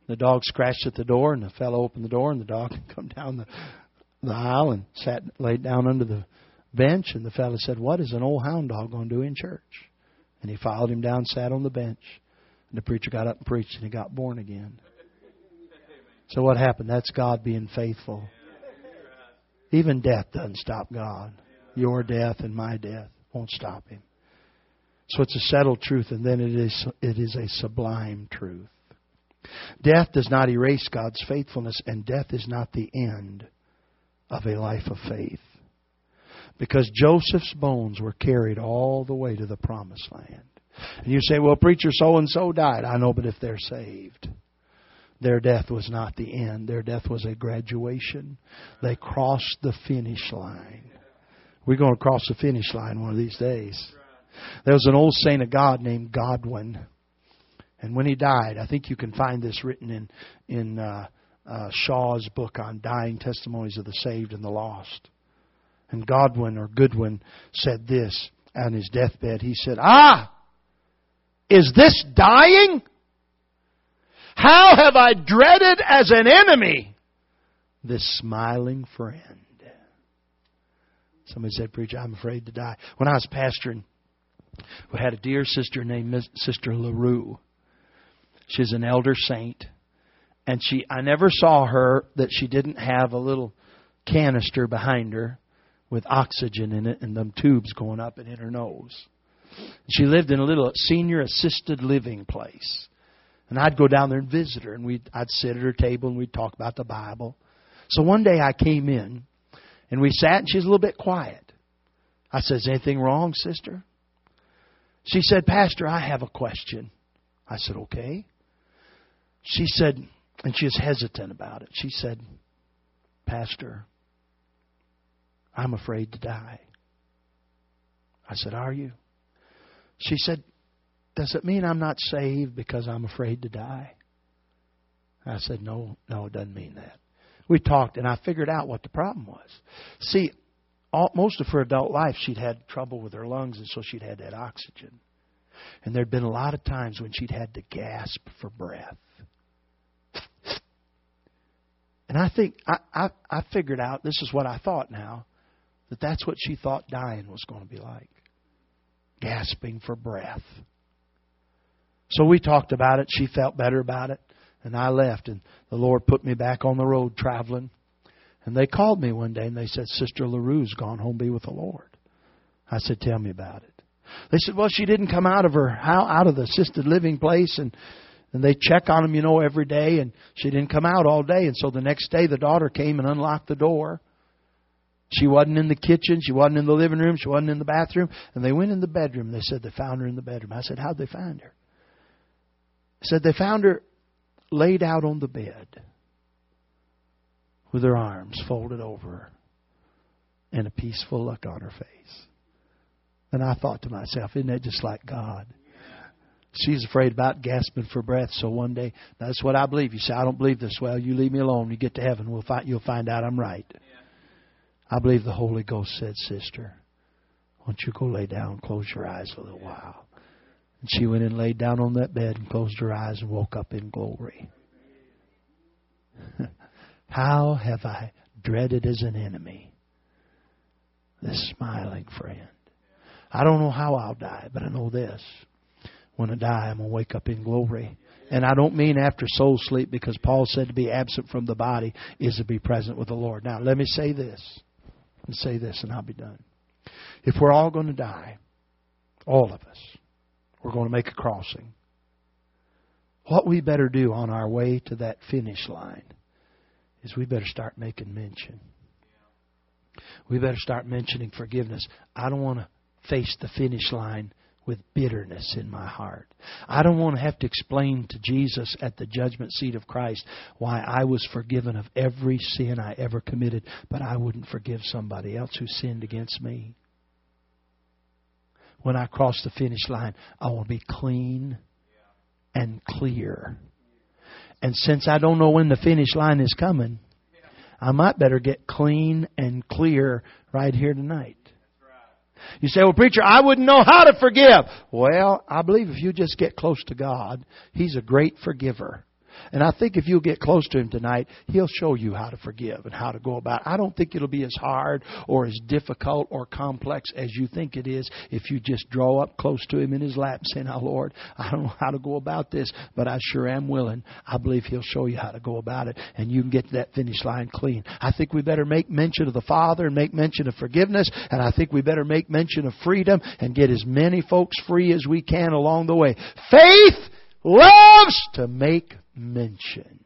The dog scratched at the door, and the fellow opened the door, and the dog come down the the aisle and sat laid down under the bench and the fellow said, What is an old hound dog going to do in church? And he followed him down, sat on the bench. And the preacher got up and preached and he got born again. So what happened? That's God being faithful. Even death doesn't stop God. Your death and my death won't stop him. So it's a settled truth and then it is it is a sublime truth. Death does not erase God's faithfulness and death is not the end of a life of faith. Because Joseph's bones were carried all the way to the promised land. And you say, well, preacher so and so died. I know, but if they're saved, their death was not the end. Their death was a graduation. They crossed the finish line. We're going to cross the finish line one of these days. There was an old saint of God named Godwin. And when he died, I think you can find this written in, in uh, uh, Shaw's book on dying testimonies of the saved and the lost. And Godwin or Goodwin said this on his deathbed. He said, Ah! Is this dying? How have I dreaded as an enemy this smiling friend? Somebody said, Preacher, I'm afraid to die. When I was pastoring We had a dear sister named Sister LaRue. She's an elder saint. And she I never saw her that she didn't have a little canister behind her with oxygen in it and them tubes going up and in her nose. She lived in a little senior assisted living place. And I'd go down there and visit her and we'd I'd sit at her table and we'd talk about the Bible. So one day I came in and we sat and she's a little bit quiet. I said, Is anything wrong, sister? She said, Pastor, I have a question. I said, Okay. She said, and she was hesitant about it. She said, Pastor, I'm afraid to die. I said, Are you? She said, Does it mean I'm not saved because I'm afraid to die? I said, No, no, it doesn't mean that. We talked, and I figured out what the problem was. See, all, most of her adult life, she'd had trouble with her lungs, and so she'd had that oxygen. And there'd been a lot of times when she'd had to gasp for breath. And I think I, I, I figured out this is what I thought now that that's what she thought dying was going to be like, gasping for breath. So we talked about it. She felt better about it, and I left. And the Lord put me back on the road traveling. And they called me one day and they said, Sister LaRue's gone home be with the Lord. I said, Tell me about it. They said, Well, she didn't come out of her how out of the assisted living place and and they check on them, you know, every day, and she didn't come out all day. And so the next day, the daughter came and unlocked the door. She wasn't in the kitchen. She wasn't in the living room. She wasn't in the bathroom. And they went in the bedroom. They said they found her in the bedroom. I said, How'd they find her? They said they found her laid out on the bed with her arms folded over her and a peaceful look on her face. And I thought to myself, isn't that just like God? She's afraid about gasping for breath. So one day, that's what I believe. You say, I don't believe this. Well, you leave me alone. You get to heaven. We'll find, you'll find out I'm right. I believe the Holy Ghost said, Sister, why don't you go lay down, close your eyes a little while. And she went and laid down on that bed and closed her eyes and woke up in glory. How have I dreaded as an enemy this smiling friend? I don't know how I'll die, but I know this when I die, I'm going to wake up in glory. And I don't mean after soul sleep because Paul said to be absent from the body is to be present with the Lord. Now, let me say this. And say this, and I'll be done. If we're all going to die, all of us, we're going to make a crossing. What we better do on our way to that finish line is we better start making mention. We better start mentioning forgiveness. I don't want to face the finish line with bitterness in my heart. I don't want to have to explain to Jesus at the judgment seat of Christ why I was forgiven of every sin I ever committed, but I wouldn't forgive somebody else who sinned against me. When I cross the finish line, I to be clean and clear. And since I don't know when the finish line is coming, I might better get clean and clear right here tonight. You say, well, preacher, I wouldn't know how to forgive. Well, I believe if you just get close to God, He's a great forgiver. And I think if you'll get close to Him tonight, He'll show you how to forgive and how to go about. It. I don't think it'll be as hard or as difficult or complex as you think it is if you just draw up close to Him in His lap and say, Now, Lord, I don't know how to go about this, but I sure am willing. I believe He'll show you how to go about it, and you can get to that finish line clean. I think we better make mention of the Father and make mention of forgiveness, and I think we better make mention of freedom and get as many folks free as we can along the way. Faith loves to make mention.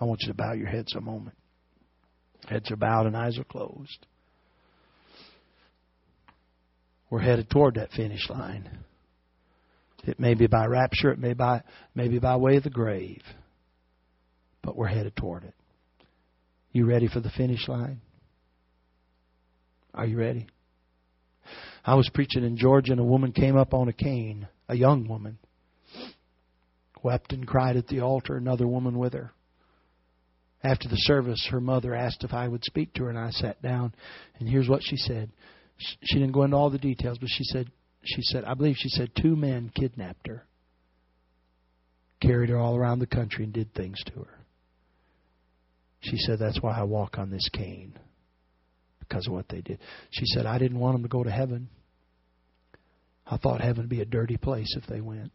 I want you to bow your heads a moment. Heads are bowed and eyes are closed. We're headed toward that finish line. It may be by rapture, it may by maybe by way of the grave. But we're headed toward it. You ready for the finish line? Are you ready? I was preaching in Georgia and a woman came up on a cane, a young woman wept and cried at the altar, another woman with her. After the service, her mother asked if I would speak to her, and I sat down. And here's what she said. She didn't go into all the details, but she said, she said, I believe she said two men kidnapped her, carried her all around the country, and did things to her. She said, That's why I walk on this cane, because of what they did. She said, I didn't want them to go to heaven. I thought heaven would be a dirty place if they went.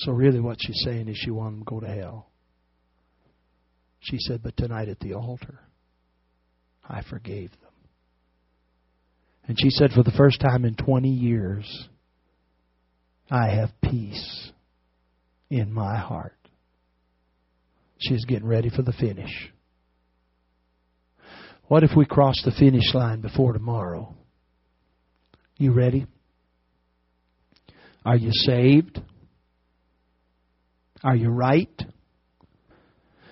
So really what she's saying is she wanted them to go to hell. She said, but tonight at the altar, I forgave them. And she said, for the first time in 20 years, I have peace in my heart. She's getting ready for the finish. What if we cross the finish line before tomorrow? You ready? Are you saved? Are you right?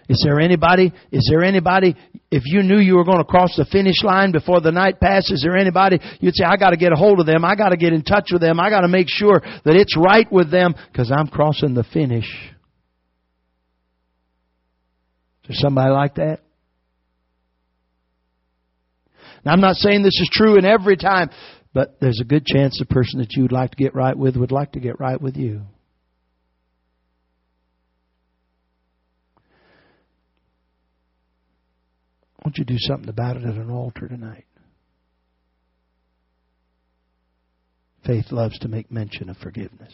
Is there anybody, is there anybody, if you knew you were going to cross the finish line before the night passes, is there anybody you'd say, I got to get a hold of them, I got to get in touch with them, I got to make sure that it's right with them because I'm crossing the finish. Is there somebody like that? Now I'm not saying this is true in every time, but there's a good chance the person that you would like to get right with would like to get right with you. Won't you do something about it at an altar tonight? Faith loves to make mention of forgiveness.